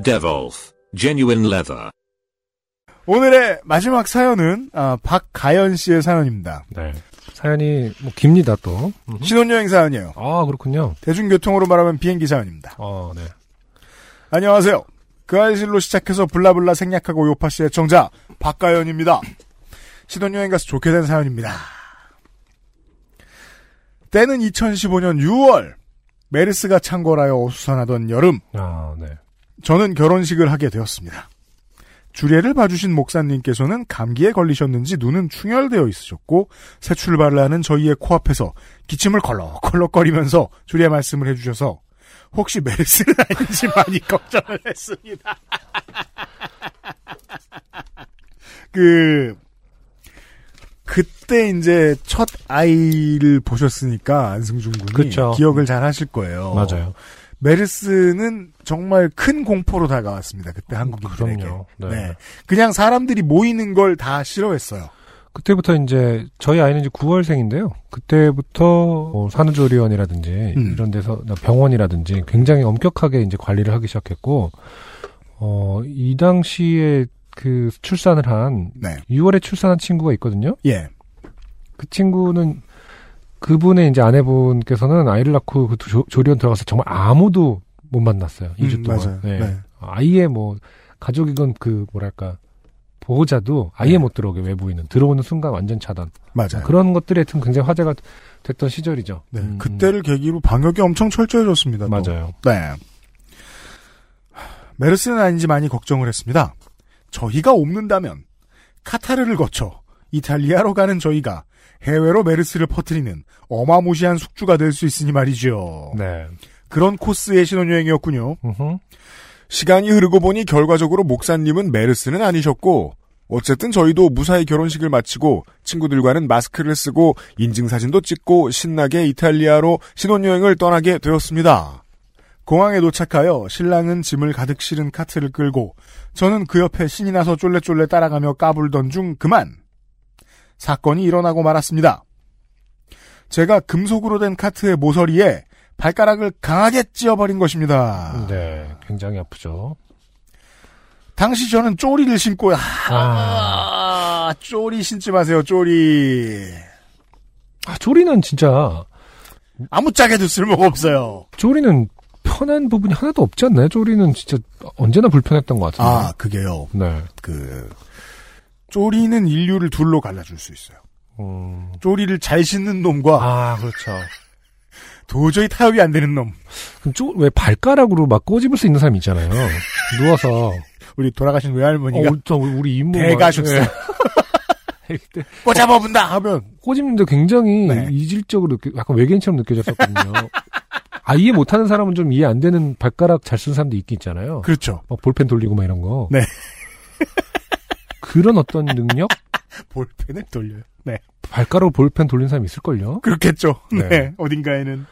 Devolf Genuine Leather. 오늘의 마지막 사연은 아, 박가연 씨의 사연입니다. 네. 사연이 뭐 깁니다 또. 신혼여행 사연이에요. 아 그렇군요. 대중교통으로 말하면 비행기 사연입니다. 어, 네. 안녕하세요. 그 알실로 시작해서 블라블라 생략하고 요파 씨의 청자 박가연입니다. 신혼여행 가서 좋게 된 사연입니다. 때는 2015년 6월 메르스가 창궐하여 어수선하던 여름 아, 네. 저는 결혼식을 하게 되었습니다. 주례를 봐주신 목사님께서는 감기에 걸리셨는지 눈은 충혈되어 있으셨고 새 출발을 하는 저희의 코앞에서 기침을 걸럭걸럭거리면서 주례 말씀을 해주셔서 혹시 메르스는 아닌지 많이 걱정을 했습니다. 그 그때 이제 첫 아이를 보셨으니까 안승준 군이 그쵸. 기억을 잘 하실 거예요. 맞아요. 메르스는 정말 큰 공포로 다가왔습니다. 그때 한국인들에게. 그럼요. 네. 네. 그냥 사람들이 모이는 걸 다 싫어했어요. 그때부터 이제 저희 아이는 이제 9월생인데요. 그때부터 뭐 산후조리원이라든지 음. 이런 데서 병원이라든지 굉장히 엄격하게 이제 관리를 하기 시작했고 어, 이 당시에 그 출산을 한 네. 6월에 출산한 친구가 있거든요. 예. 그 친구는 그분의 이제 아내분께서는 아이를 낳고 그 조, 조리원 들어가서 정말 아무도 못 만났어요. 2주 음, 동안. 맞아요. 네. 네. 아예 뭐 가족이건 그 뭐랄까 보호자도 아예 네. 못 들어오게 외부인은 들어오는 순간 완전 차단. 맞아요. 그런 것들이 하여튼 굉장히 화제가 됐던 시절이죠. 네. 음, 그때를 계기로 방역이 엄청 철저해졌습니다. 맞아요. 네. 메르스는 아닌지 많이 걱정을 했습니다. 저희가 옮는다면 카타르를 거쳐 이탈리아로 가는 저희가 해외로 메르스를 퍼뜨리는 어마무시한 숙주가 될 수 있으니 말이죠. 네. 그런 코스의 신혼여행이었군요. 음흠. 시간이 흐르고 보니 결과적으로 목사님은 메르스는 아니셨고 어쨌든 저희도 무사히 결혼식을 마치고 친구들과는 마스크를 쓰고 인증사진도 찍고 신나게 이탈리아로 신혼여행을 떠나게 되었습니다. 공항에 도착하여 신랑은 짐을 가득 실은 카트를 끌고 저는 그 옆에 신이 나서 쫄래쫄래 따라가며 까불던 중 그만 사건이 일어나고 말았습니다. 제가 금속으로 된 카트의 모서리에 발가락을 강하게 찧어버린 것입니다. 네. 굉장히 아프죠. 당시 저는 쪼리를 신고 아, 아, 쪼리 신지 마세요 쪼리 아 조리는 진짜 아무짝에도 쓸모가 없어요 조리는 편한 부분이 하나도 없지 않나요? 조리는 진짜 언제나 불편했던 것 같은데. 아 그게요 네. 그 쪼리는 인류를 둘로 갈라줄 수 있어요 음. 쪼리를 잘 신는 놈과 아, 그렇죠. 도저히 타협이 안 되는 놈 그럼 쪼, 왜 발가락으로 막 꼬집을 수 있는 사람 있잖아요. 누워서. 우리 돌아가신 외할머니가 어, 저 우리 이모. 대가셨어요 그때 꽂아봐본다 하면 꼬집는데 굉장히 네. 이질적으로 느껴, 약간 외계인처럼 느껴졌었거든요. 아, 이해 못하는 사람은 좀 이해 안 되는 발가락 잘 쓰는 사람도 있긴 있잖아요. 그렇죠 막 볼펜 돌리고 막 이런 거. 네. 그런 어떤 능력? 볼펜을 돌려요 네 발가락으로 볼펜 돌리는 사람이 있을걸요? 그렇겠죠 네, 네. 어딘가에는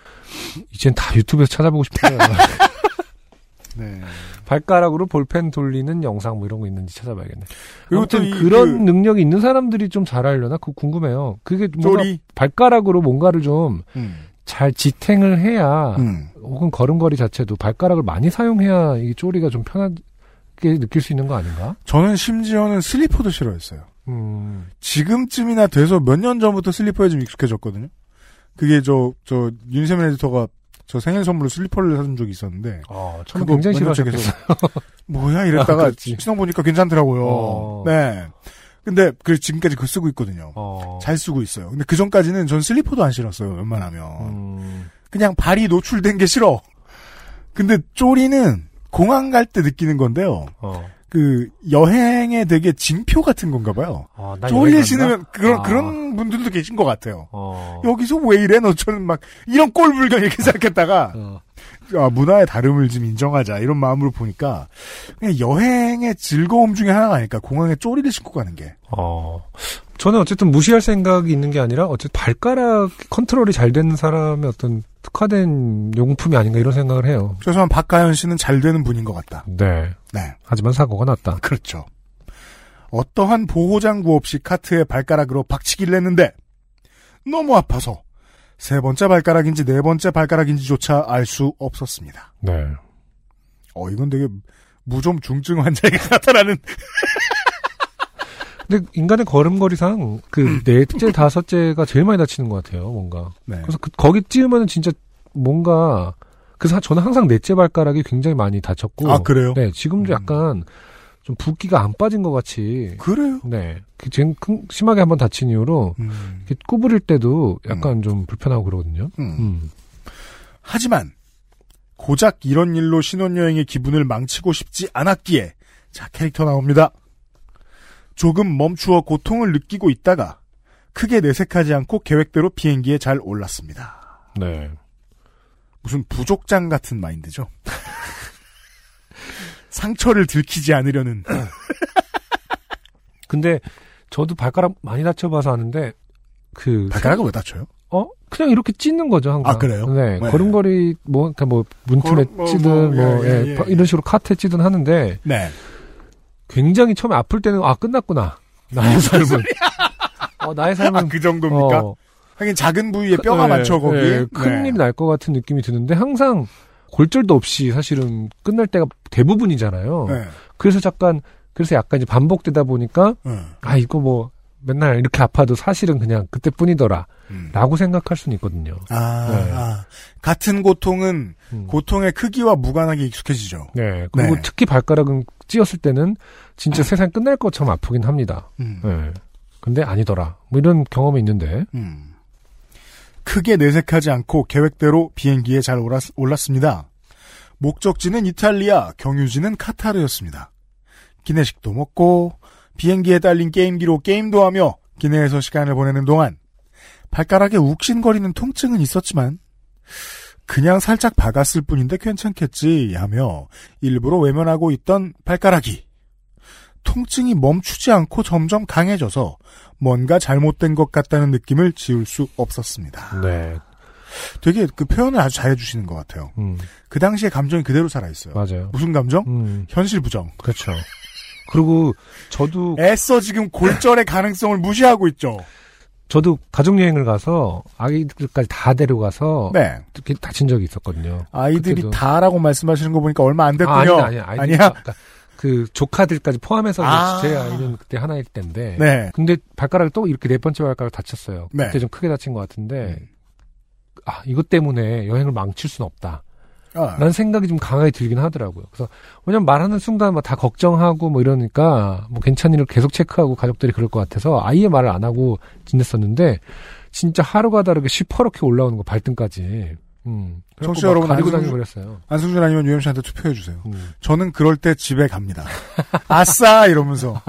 이젠 다 유튜브에서 찾아보고 싶어요. 네 발가락으로 볼펜 돌리는 영상 뭐 이런 거 있는지 찾아봐야겠네. 아무튼 또이 그런 그 능력이 있는 사람들이 좀 잘하려나? 그거 궁금해요. 그게 뭔가 발가락으로 뭔가를 좀잘 음. 지탱을 해야 음. 혹은 걸음걸이 자체도 발가락을 많이 사용해야 이 쪼리가 좀 편 하게 느낄 수 있는 거 아닌가? 저는 심지어는 슬리퍼도 싫어했어요 음. 지금쯤이나 돼서 몇 년 전부터 슬리퍼에 좀 익숙해졌거든요. 그게 저, 저, 윤세민 에디터가 저 생일 선물로 슬리퍼를 사준 적이 있었는데, 아, 그거 굉장히 싫어하셨겠어요. 뭐야? 아, 이랬다가 그렇지. 신ong 보니까 괜찮더라고요. 어. 네. 근데, 그, 지금까지 그거 쓰고 있거든요. 어. 잘 쓰고 있어요. 근데 그 전까지는 전 슬리퍼도 안 신었어요, 웬만하면. 음. 그냥 발이 노출된 게 싫어. 근데 쪼리는 공항 갈 때 느끼는 건데요. 어. 그, 여행에 되게 징표 같은 건가 봐요. 아, 간다? 신으면 그런, 아. 그런 분들도 계신 것 같아요. 어. 여기서 왜 이래? 너 저는 막 이런 꼴불견 이렇게 생각했다가 어. 아, 문화의 다름을 좀 인정하자 이런 마음으로 보니까 그냥 여행의 즐거움 중에 하나가 아닐까 공항에 쪼리를 신고 가는 게 어, 저는 어쨌든 무시할 생각이 있는 게 아니라 어쨌든 발가락 컨트롤이 잘 되는 사람의 어떤 특화된 용품이 아닌가 이런 생각을 해요. 최소한 박가연 씨는 잘 되는 분인 것 같다. 네. 네, 하지만 사고가 났다. 그렇죠. 어떠한 보호장구 없이 카트에 발가락으로 박치기를 했는데 너무 아파서 세 번째 발가락인지 네 번째 발가락인지조차 알 수 없었습니다. 네. 어 이건 되게 무좀 중증 환자에게 나타나는 근데 인간의 걸음걸이상 그 넷째, 다섯째가 제일 많이 다치는 것 같아요, 뭔가. 네. 그래서 그, 거기 찌으면 진짜 뭔가 그래서 저는 항상 넷째 발가락이 굉장히 많이 다쳤고. 아 그래요? 네, 지금도 음. 약간 좀 붓기가 안 빠진 것 같이. 그래요? 네. 그 지금 큰- 심하게 한번 다친 이후로 음. 이렇게 구부릴 때도 약간 좀 불편하고 그러거든요. 음. 음. 하지만 고작 이런 일로 신혼여행의 기분을 망치고 싶지 않았기에 자 캐릭터 나옵니다. 조금 멈추어 고통을 느끼고 있다가 크게 내색하지 않고 계획대로 비행기에 잘 올랐습니다. 네. 무슨 부족장 같은 마인드죠. 상처를 들키지 않으려는 근데 저도 발가락 많이 다쳐봐서 아는데 그 발가락을 왜 다쳐요? 어 그냥 이렇게 찢는 거죠 항상. 아, 그래요? 네. 네. 걸음걸이 뭐 그러니까 뭐 문틈에 걸음- 뭐, 찌든 뭐, 뭐, 예, 예, 예, 예. 이런 식으로 카트에 찌든 하는데 네. 굉장히 처음에 아플 때는 아 끝났구나 나의 삶은. 어 나의 아, 삶은 그 정도입니까? 어, 하긴 작은 부위에 뼈가 네, 많죠 거기. 네, 큰일이 날것 같은 느낌이 드는데 항상 골절도 없이 사실은 끝날 때가 대부분이잖아요. 네. 그래서 잠깐 그래서 약간 이제 반복되다 보니까 네. 아 이거 뭐 맨날 이렇게 아파도 사실은 그냥 그때뿐이더라 음. 라고 생각할 수는 있거든요. 아, 네. 아. 같은 고통은 음. 고통의 크기와 무관하게 익숙해지죠. 네. 그리고 네. 특히 발가락은 찧었을 때는 진짜 세상이 끝날 것처럼 아프긴 합니다. 음. 네. 근데 아니더라. 뭐 이런 경험이 있는데. 음. 크게 내색하지 않고 계획대로 비행기에 잘 올랐, 올랐습니다. 목적지는 이탈리아, 경유지는 카타르였습니다. 기내식도 먹고 비행기에 딸린 게임기로 게임도 하며 기내에서 시간을 보내는 동안 발가락에 욱신거리는 통증은 있었지만 그냥 살짝 박았을 뿐인데 괜찮겠지 하며 일부러 외면하고 있던 발가락이 통증이 멈추지 않고 점점 강해져서 뭔가 잘못된 것 같다는 느낌을 지울 수 없었습니다. 네. 되게 그 표현을 아주 잘해주시는 것 같아요. 음, 그 당시에 감정이 그대로 살아있어요. 맞아요. 무슨 감정? 음, 현실 부정. 그렇죠. 그리고 저도 애써 지금 골절의 가능성을 무시하고 있죠. 저도 가족 여행을 가서 아이들까지 다 데려가서 네. 이렇게 다친 적이 있었거든요. 아이들이 그때도- 다라고 말씀하시는 거 보니까 얼마 안 아, 됐군요. 아니다, 아니야. 아이들이 아니야? 그러니까 그 조카들까지 포함해서 아. 제 아이는 그때 하나일 때인데. 네. 근데 발가락을 또 이렇게 네 번째 발가락 다쳤어요. 네. 그때 좀 크게 다친 것 같은데 음. 아 이것 때문에 여행을 망칠 수는 없다. 아, 라는 생각이 좀 강하게 들긴 하더라고요. 그래서 왜냐면 말하는 순간 뭐다 걱정하고 뭐 이러니까 뭐 괜찮이를 계속 체크하고 가족들이 그럴 것 같아서 아예 말을 안 하고 지냈었는데 진짜 하루가 다르게 시퍼렇게 올라오는 거 발등까지. 음. 청취자 막 여러분, 안승준- 다니고 그랬어요. 안승준 아니면 UMC한테 투표해 주세요. 음. 저는 그럴 때 집에 갑니다. 아싸! 이러면서.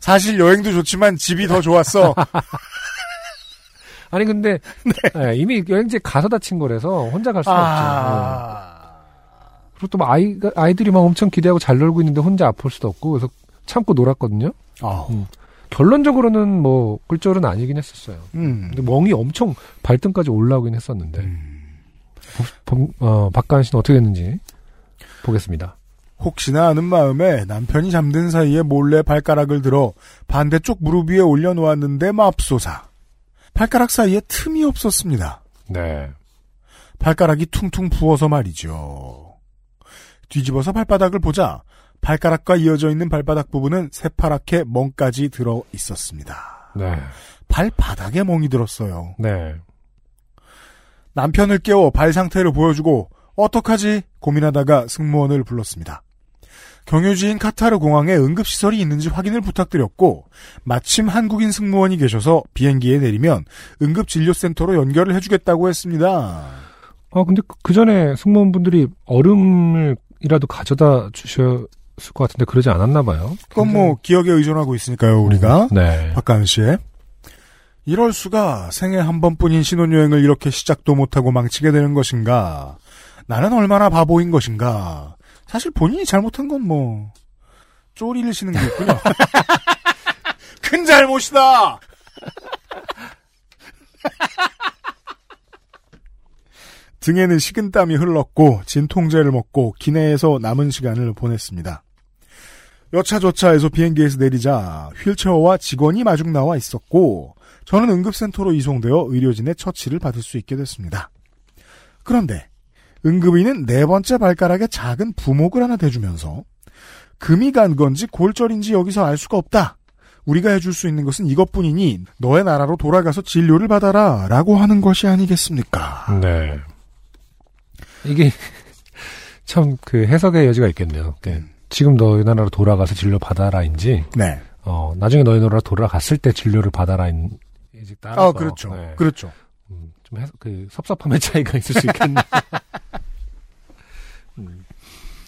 사실 여행도 좋지만 집이 더 좋았어. 아니 근데 예, 이미 여행지에 가서 다친 거라서 혼자 갈 수는 없죠. 예. 아. 그리고 또 막 아이가 아이들이 막 엄청 기대하고 잘 놀고 있는데 혼자 아플 수도 없고 그래서 참고 놀았거든요. 아. 음. 결론적으로는 뭐 꿀절은 아니긴 했었어요. 음. 근데 멍이 엄청 발등까지 올라오긴 했었는데 음. 범- 어, 박가은 씨는 어떻게 됐는지 보겠습니다. 혹시나 하는 마음에 남편이 잠든 사이에 몰래 발가락을 들어 반대쪽 무릎 위에 올려놓았는데 맙소사. 발가락 사이에 틈이 없었습니다. 네. 발가락이 퉁퉁 부어서 말이죠. 뒤집어서 발바닥을 보자 발가락과 이어져 있는 발바닥 부분은 새파랗게 멍까지 들어 있었습니다. 네. 발바닥에 멍이 들었어요. 네. 남편을 깨워 발 상태를 보여주고 어떡하지 고민하다가 승무원을 불렀습니다. 경유지인 카타르 공항에 응급시설이 있는지 확인을 부탁드렸고 마침 한국인 승무원이 계셔서 비행기에 내리면 응급진료센터로 연결을 해주겠다고 했습니다. 아 근데 그 전에 승무원분들이 얼음을 이라도 가져다 주셨을 것 같은데 그러지 않았나 봐요. 그건 뭐 기억에 의존하고 있으니까요 우리가 네. 박가은 씨의 이럴 수가 생애 한 번뿐인 신혼여행을 이렇게 시작도 못하고 망치게 되는 것인가 나는 얼마나 바보인 것인가. 사실 본인이 잘못한 건 뭐, 쪼리를 시는 게 있군요. 큰 잘못이다! 등에는 식은땀이 흘렀고 진통제를 먹고 기내에서 남은 시간을 보냈습니다. 여차저차해서 비행기에서 내리자 휠체어와 직원이 마중 나와 있었고 저는 응급센터로 이송되어 의료진의 처치를 받을 수 있게 됐습니다. 그런데 응급의는 네 번째 발가락에 작은 부목을 하나 대주면서 금이 간 건지 골절인지 여기서 알 수가 없다. 우리가 해줄 수 있는 것은 이것뿐이니 너의 나라로 돌아가서 진료를 받아라 라고 하는 것이 아니겠습니까? 네. 이게 참 그 해석의 여지가 있겠네요. 그 지금 너희 나라로 돌아가서 진료 받아라인지 네. 어 나중에 너희 나라로 돌아갔을 때 진료를 받아라인 이제 따라서 아, 그렇죠. 네. 그렇죠. 음, 좀 해석 그 섭섭함의 차이가 있을 수 있겠네. 음.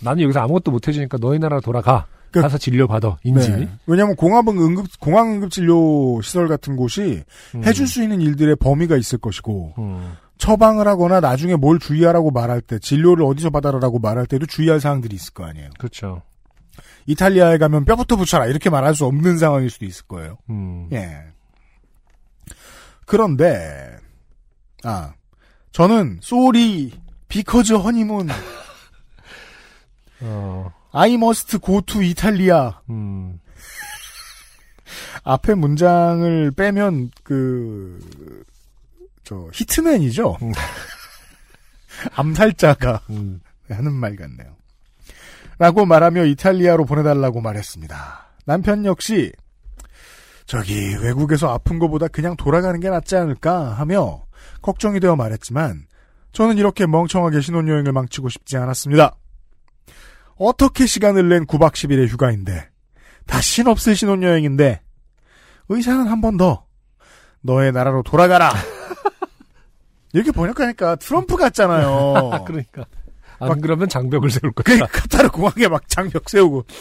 나는 여기서 아무것도 못 해주니까 너희 나라로 돌아가. 그- 가서 진료 받아. 인지. 네. 왜냐하면 공합은 응급 공항 응급 진료 시설 같은 곳이 음. 해줄 수 있는 일들의 범위가 있을 것이고 음. 처방을 하거나 나중에 뭘 주의하라고 말할 때 진료를 어디서 받아라라고 말할 때도 주의할 사항들이 있을 거 아니에요. 그렇죠. 이탈리아에 가면 뼈부터 붙여라 이렇게 말할 수 없는 상황일 수도 있을 거예요. 음. 예. 그런데 아 저는 sorry because honeymoon 어. I must go to 이탈리아 음. 앞에 문장을 빼면 그 저 hitman이죠. 음. 암살자가 음. 하는 말 같네요. 라고 말하며 이탈리아로 보내달라고 말했습니다. 남편 역시 저기 외국에서 아픈 것보다 그냥 돌아가는 게 낫지 않을까 하며 걱정이 되어 말했지만 저는 이렇게 멍청하게 신혼여행을 망치고 싶지 않았습니다. 어떻게 시간을 낸 9박 10일의 휴가인데 다 신 없을 신혼여행인데 의사는 한 번 더 너의 나라로 돌아가라 이렇게 번역하니까 트럼프 같잖아요. 그러니까. 안 막- 그러면 장벽을 세울 그 거다. 카타르 공항에 막 장벽 세우고.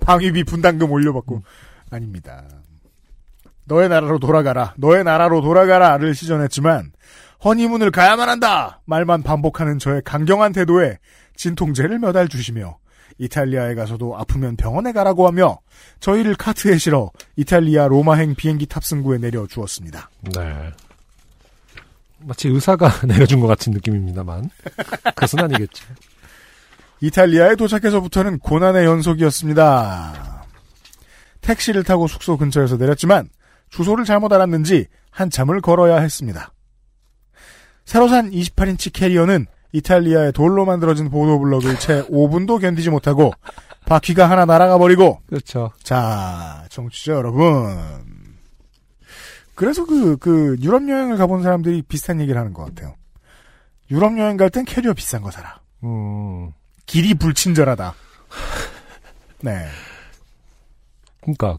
방위비 분담금 올려받고. 아닙니다. 너의 나라로 돌아가라. 너의 나라로 돌아가라를 시전했지만 허니문을 가야만 한다. 말만 반복하는 저의 강경한 태도에 진통제를 몇 알 주시며 이탈리아에 가서도 아프면 병원에 가라고 하며 저희를 카트에 실어 이탈리아 로마행 비행기 탑승구에 내려 주었습니다. 네. 마치 의사가 내려준 것 같은 느낌입니다만. 그것은 아니겠죠. 이탈리아에 도착해서부터는 고난의 연속이었습니다. 택시를 타고 숙소 근처에서 내렸지만 주소를 잘못 알았는지 한참을 걸어야 했습니다. 새로 산 28인치 캐리어는 이탈리아의 돌로 만들어진 보도블럭을 채 5분도 견디지 못하고 바퀴가 하나 날아가 버리고 그렇죠. 자, 청취자 여러분. 그래서 그, 그, 유럽 여행을 가본 사람들이 비슷한 얘기를 하는 것 같아요. 유럽 여행 갈 땐 캐리어 비싼 거 사라. 음. 길이 불친절하다. 네. 그러니까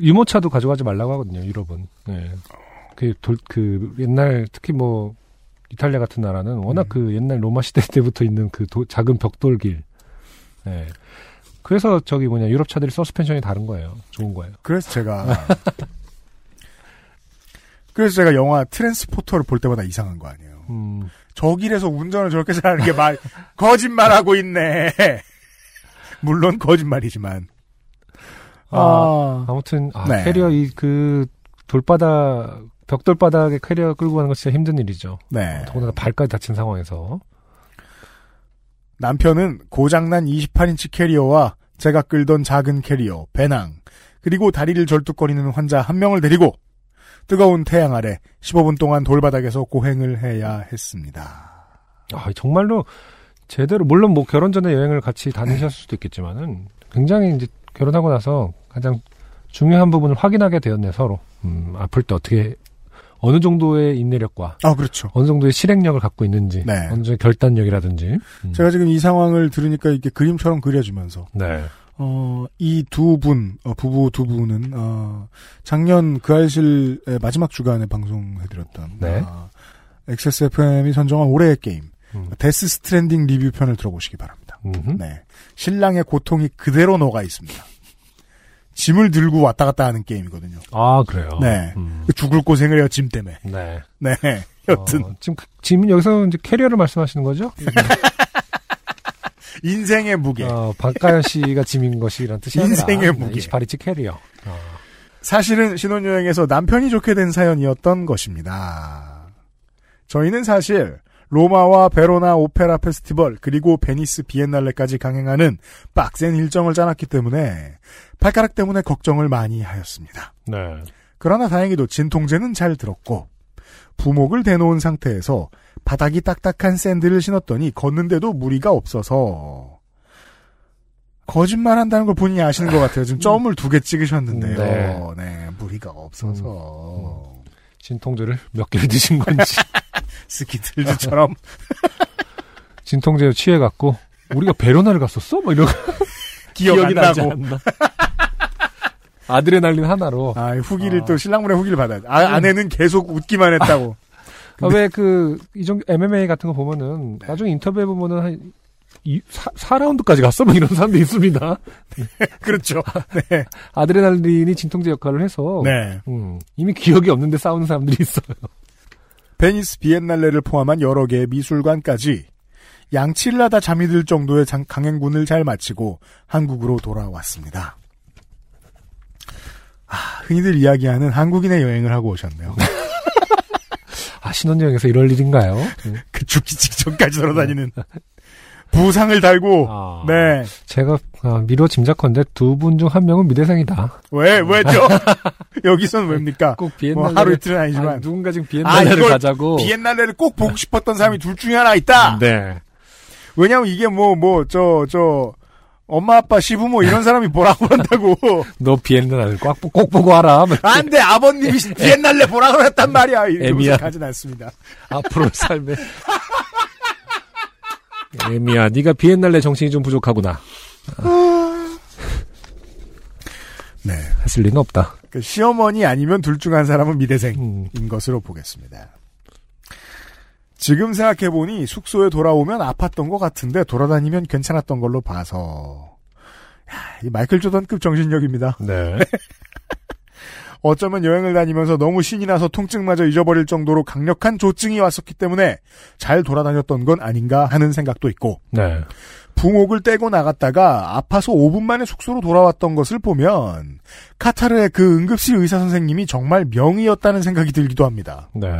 유모차도 가져가지 말라고 하거든요. 유럽은. 네. 그, 돌, 그 옛날 특히 뭐 이탈리아 같은 나라는 워낙 음. 그 옛날 로마 시대 때부터 있는 그 도- 작은 벽돌길. 네. 그래서 저기 뭐냐 유럽 차들이 서스펜션이 다른 거예요. 좋은 거예요. 그래서 제가 그래서 제가 영화 트랜스포터를 볼 때마다 이상한 거 아니에요. 음. 저 길에서 운전을 저렇게 잘하는 게 말 거짓말하고 있네. 물론 거짓말이지만. 아, 아무튼 아, 네. 캐리어 이 그 돌바닥 벽돌 바닥에 캐리어 끌고 가는 거 진짜 힘든 일이죠. 네. 더군다나 발까지 다친 상황에서. 남편은 고장난 28인치 캐리어와 제가 끌던 작은 캐리어, 배낭, 그리고 다리를 절뚝거리는 환자 한 명을 데리고 뜨거운 태양 아래 15분 동안 돌바닥에서 고행을 해야 했습니다. 아, 정말로 제대로 물론 뭐 결혼 전에 여행을 같이 다니셨을 수도 있겠지만은 굉장히 이제 결혼하고 나서 가장 중요한 부분을 확인하게 되었네 서로. 음, 아플 때 어떻게 어느 정도의 인내력과 아, 그렇죠. 어느 정도의 실행력을 갖고 있는지, 네. 어느 정도의 결단력이라든지. 음. 제가 지금 이 상황을 들으니까 이게 그림처럼 그려지면서 네. 어, 이 두 분, 어, 부부 두 분은, 어, 작년 그 알싫의 마지막 주간에 방송해드렸던, 네. 어, XSFM이 선정한 올해의 게임, 음. 데스 스트랜딩 리뷰 편을 들어보시기 바랍니다. 음흠. 네. 신랑의 고통이 그대로 녹아 있습니다. 짐을 들고 왔다 갔다 하는 게임이거든요. 아 그래요. 네. 음. 죽을 고생을 해요, 짐 때문에. 네. 네. 여튼, 어, 지금 그- 지금 여기서 이제 캐리어를 말씀하시는 거죠? 인생의 무게. 어, 박가연 씨가 짐인 것이란 뜻이 아니라 인생의 무게. 28인치 캐리어. 어. 사실은 신혼여행에서 남편이 좋게 된 사연이었던 것입니다. 저희는 사실 로마와 베로나 오페라 페스티벌 그리고 베니스 비엔날레까지 강행하는 빡센 일정을 짜놨기 때문에 발가락 때문에 걱정을 많이 하였습니다. 네. 그러나 다행히도 진통제는 잘 들었고 부목을 대놓은 상태에서 바닥이 딱딱한 샌들을 신었더니 걷는데도 무리가 없어서 거짓말한다는 걸 본인이 아시는 것 같아요. 지금 점을 두 개 찍으셨는데요. 네. 네. 무리가 없어서 진통제를 몇 개를 드신 건지 스키틀즈처럼 진통제에 취해갖고 우리가 베로나를 갔었어? 뭐 이런 기억 안 기억이 나고. 아드레날린 하나로 아, 후기를 아. 또 신랑분의 후기를 받아야 돼. 아, 아내는 계속 웃기만 했다고. 아, 왜그 이종 MMA 같은 거 보면은 나중에 인터뷰해 보면은 한 이, 4, 라운드까지 갔어? 뭐 이런 사람도 있습니다. 그렇죠. 네. 아드레날린이 진통제 역할을 해서 네. 음, 이미 기억이 없는데 싸우는 사람들이 있어요. 베니스 비엔날레를 포함한 여러 개의 미술관까지 양치를 하다 잠이 들 정도의 장- 강행군을 잘 마치고 한국으로 돌아왔습니다. 아, 흔히들 이야기하는 한국인의 여행을 하고 오셨네요. 아 신혼여행에서 이럴 일인가요? 음. 그 죽기 직전까지 돌아다니는 부상을 달고 아, 네. 제가 아, 미뤄 짐작컨대 두 분 중 한 명은 미대생이다. 왜 왜죠? 여기선 왜입니까? 꼭뭐 비엔날레 하루 이틀은 아니지만 아, 누군가 지금 비엔날레를 이걸 가자고. 비엔날레를 꼭 보고 싶었던 사람이 둘 중에 하나 있다. 네. 왜냐면 이게 뭐 뭐 저저 엄마 아빠 시부모 이런 사람이 뭐라고 한다고 너 비엔날레를 꽉, 보- 꼭 보고 와라. 안돼 아버님이 비엔날레 보라고 그랬단 말이야 애미야. 가진 않습니다. 앞으로 삶에. 에미야, 네가 비엔날레 정신이 좀 부족하구나. 네, 했을 리는 없다. 그 시어머니 아니면 둘 중 한 사람은 미대생인 음, 것으로 보겠습니다. 지금 생각해보니 숙소에 돌아오면 아팠던 것 같은데 돌아다니면 괜찮았던 걸로 봐서 야, 이 마이클 조던급 정신력입니다. 네. 어쩌면 여행을 다니면서 너무 신이 나서 통증마저 잊어버릴 정도로 강력한 조증이 왔었기 때문에 잘 돌아다녔던 건 아닌가 하는 생각도 있고 네. 붕옥을 떼고 나갔다가 아파서 5분 만에 숙소로 돌아왔던 것을 보면 카타르의 그 응급실 의사 선생님이 정말 명의였다는 생각이 들기도 합니다. 네.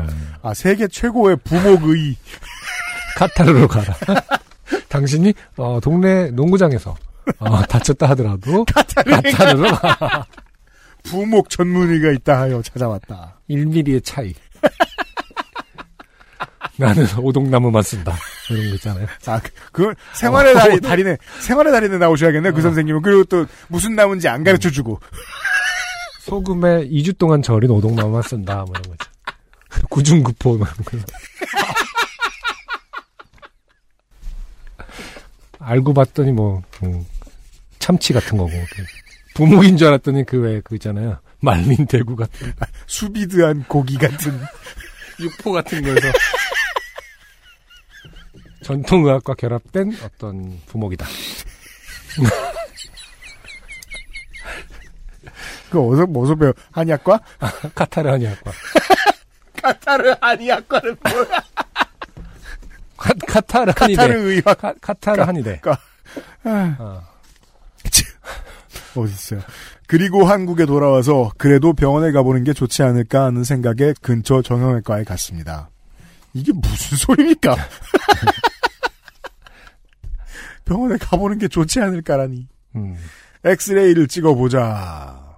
아 세계 최고의 부목의 카타르로 가라. 당신이, 어, 동네 농구장에서, 어, 다쳤다 하더라도, 카타르로 가. 부목 전문의가 있다 하여 찾아왔다. 1mm의 차이. 나는 오동나무만 쓴다. 이런 거 있잖아요. 아, 그- 그걸 생활의 달인, 달인에, 생활의 달인에 나오셔야겠네, 그 선생님은. 그리고 또, 무슨 나무인지 안 가르쳐 주고. 소금에 2주 동안 절인 오동나무만 쓴다. 뭐 이런 거죠. 구중구포, 뭐 이런 거. 알고 봤더니 뭐, 음, 참치 같은 거고. 그 부목인 줄 알았더니 그 왜, 그 있잖아요. 말린 대구 같은, 수비드한 고기 같은. 육포 같은 거에서. 전통의학과 결합된 어떤 부목이다. 그 어디서, 뭐서 배워? 한의학과? 카타르 한의학과. 카타르 한의학과는 뭐야? 카, 카타르 한의대. 카타르 의학. 카, 카타르 한의대. 까- 어. 어딨어요. 그리고 한국에 돌아와서 그래도 병원에 가보는 게 좋지 않을까 하는 생각에 근처 정형외과에 갔습니다. 이게 무슨 소리입니까? 병원에 가보는 게 좋지 않을까라니. 음. 엑스레이를 찍어보자.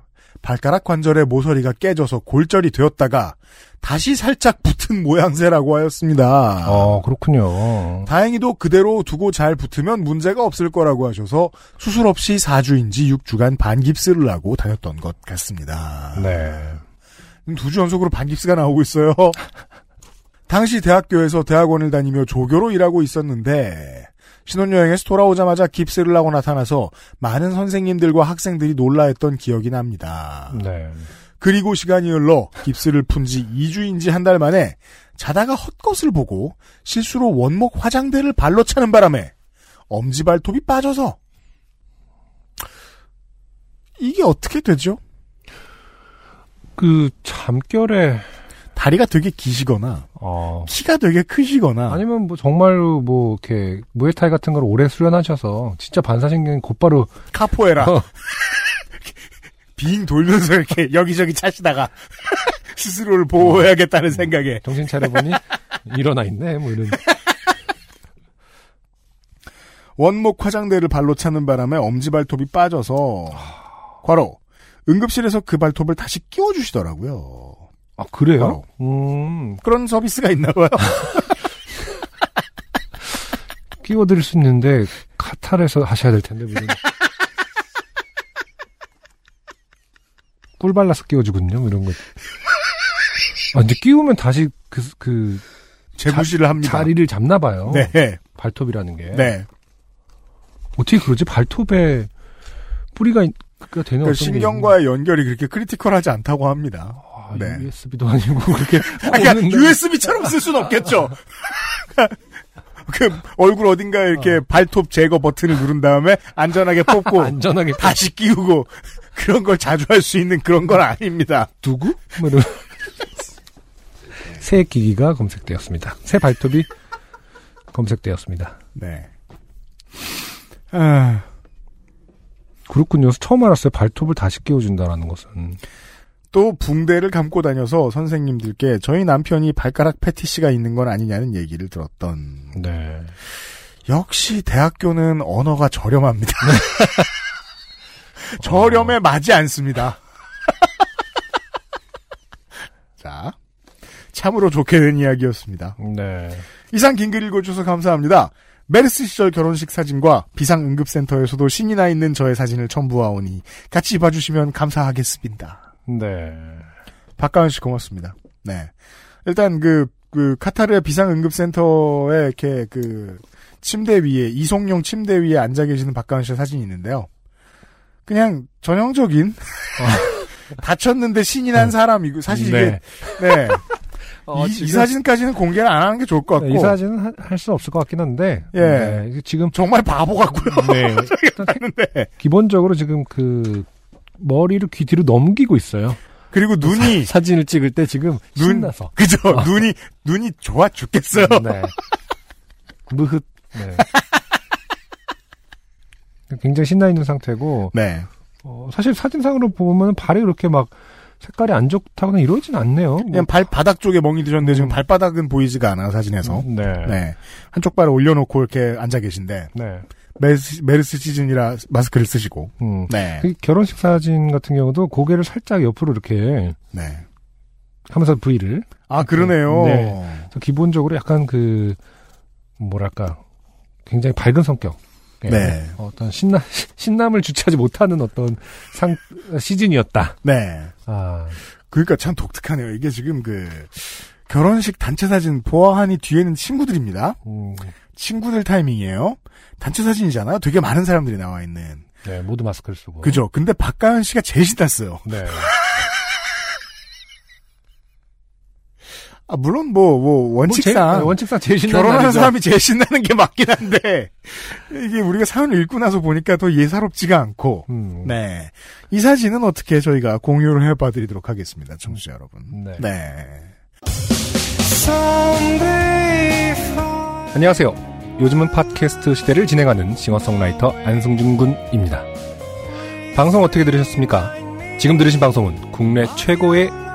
발가락 관절의 모서리가 깨져서 골절이 되었다가 다시 살짝 붙은 모양새라고 하였습니다. 어, 그렇군요. 다행히도 그대로 두고 잘 붙으면 문제가 없을 거라고 하셔서 수술 없이 4주인지 6주간 반깁스를 하고 다녔던 것 같습니다. 네. 두 주 연속으로 반깁스가 나오고 있어요. 당시 대학교에서 대학원을 다니며 조교로 일하고 있었는데 신혼여행에서 돌아오자마자 깁스를 하고 나타나서 많은 선생님들과 학생들이 놀라했던 기억이 납니다. 네. 그리고 시간이 흘러 깁스를 푼 지 2주인지 한 달 만에 자다가 헛것을 보고 실수로 원목 화장대를 발로 차는 바람에 엄지발톱이 빠져서 이게 이게 어떻게 되죠? 그 잠결에 다리가 되게 기시거나 어 키가 되게 크시거나. 아니면 뭐 정말로 뭐 이렇게 무에타이 같은 걸 오래 수련하셔서 진짜 반사신경 곧바로 카포에라. 어. 빙 돌면서 이렇게 여기저기 차시다가 스스로를 보호해야겠다는 생각에. 정신 차려보니 일어나 있네 뭐 이런. 원목 화장대를 발로 차는 바람에 엄지발톱이 빠져서 과로 응급실에서 그 발톱을 다시 끼워주시더라고요. 아 그래요? 바로. 음 그런 서비스가 있나 봐요. 끼워드릴 수 있는데 카탈에서 하셔야 될 텐데 무슨 꿀 발라서 끼워주거든요 뭐 이런 거. 아 근데 끼우면 다시 그 그 재구시를 합니다. 자리를 잡나 봐요. 네, 발톱이라는 게. 네. 어떻게 그러지? 발톱에 뿌리가 그게 신경과의 연결이 그렇게 크리티컬하지 않다고 합니다. 아, 네. USB도 아니고 그렇게 그러니까. USB처럼 쓸 수는 없겠죠. 그 얼굴 어딘가에 이렇게 발톱 제거 버튼을 누른 다음에 안전하게 뽑고 안전하게 다시 끼우고 그런 걸 자주 할 수 있는 그런 건 아닙니다. 누구? 뭐. 새 기기가 검색되었습니다. 새 발톱이 검색되었습니다. 네. 아, 그렇군요. 처음 알았어요. 발톱을 다시 끼워준다라는 것은. 또 붕대를 감고 다녀서 선생님들께 저희 남편이 발가락 패티시가 있는 건 아니냐는 얘기를 들었던. 네. 역시 대학교는 언어가 저렴합니다. 저렴에 맞지 않습니다. 자, 참으로 좋게 된 이야기였습니다. 네. 이상 긴 글 읽어주셔서 감사합니다. 메르스 시절 결혼식 사진과 비상응급센터에서도 신이 나 있는 저의 사진을 첨부하오니 같이 봐주시면 감사하겠습니다. 네. 박가은 씨 고맙습니다. 네. 일단 그, 그, 카타르의 비상응급센터에 이렇게 그, 침대 위에, 이송용 침대 위에 앉아 계시는 박가은 씨의 사진이 있는데요. 그냥 전형적인, 다쳤는데 신이 난 사람이고, 사실 이게, 네. 어, 이, 이 사진까지는 공개를 안 하는 게 좋을 것 같고. 네, 이 사진은 할 수 없을 것 같긴 한데. 예. 네, 지금 정말 바보 같고요. 네. 일단. 기본적으로 지금 그 머리를 귀 뒤로 넘기고 있어요. 그리고 눈이, 사 진을 찍을 때 지금 눈- 신나서. 그죠? 눈이, 눈이 좋아 죽겠어요. 네. 무흐. 네. 굉장히 신나 있는 상태고 네. 어, 사실 사진상으로 보면 발이 그렇게 막 색깔이 안 좋다거나 이러진 않네요. 그냥 발바닥 쪽에 멍이 드셨는데 지금 음. 발바닥은 보이지가 않아요, 사진에서. 네. 네. 네. 한쪽 발을 올려놓고 이렇게 앉아 계신데, 메르스, 메르스 시즌이라 마스크를 쓰시고. 음. 네. 그 결혼식 사진 같은 경우도 고개를 살짝 옆으로 이렇게 네. 하면서 V를 아, 그러네요. 네. 기본적으로 약간 그 뭐랄까 굉장히 밝은 성격. 예. 네. 어떤 신나 신남을 주체하지 못하는 어떤 상 시즌이었다. 네. 아, 그러니까 참 독특하네요. 이게 지금 그, 결혼식 단체 사진 보아하니 뒤에는 친구들입니다. 음, 친구들 타이밍이에요. 단체 사진이잖아요. 되게 많은 사람들이 나와 있는. 네, 모두 마스크를 쓰고. 그죠? 근데 박가은 씨가 제일 신났어요. 네. 아, 물론 뭐, 뭐, 원칙상. 뭐 제일- 원칙상 제일 신나는 결혼하는 날이죠. 사람이 제일 신나는 게 맞긴 한데, 이게 우리가 사연을 읽고 나서 보니까 더 예사롭지가 않고, 음, 네. 이 사진은 어떻게 저희가 공유를 해봐드리도록 하겠습니다, 청취자 여러분. 네. 네. 안녕하세요. 요즘은 팟캐스트 시대를 진행하는 싱어송라이터 안승준 군입니다. 방송 어떻게 들으셨습니까? 지금 들으신 방송은 국내 최고의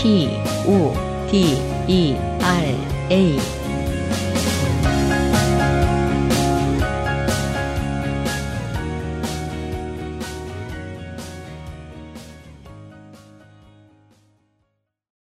P, O, D, E, R, A.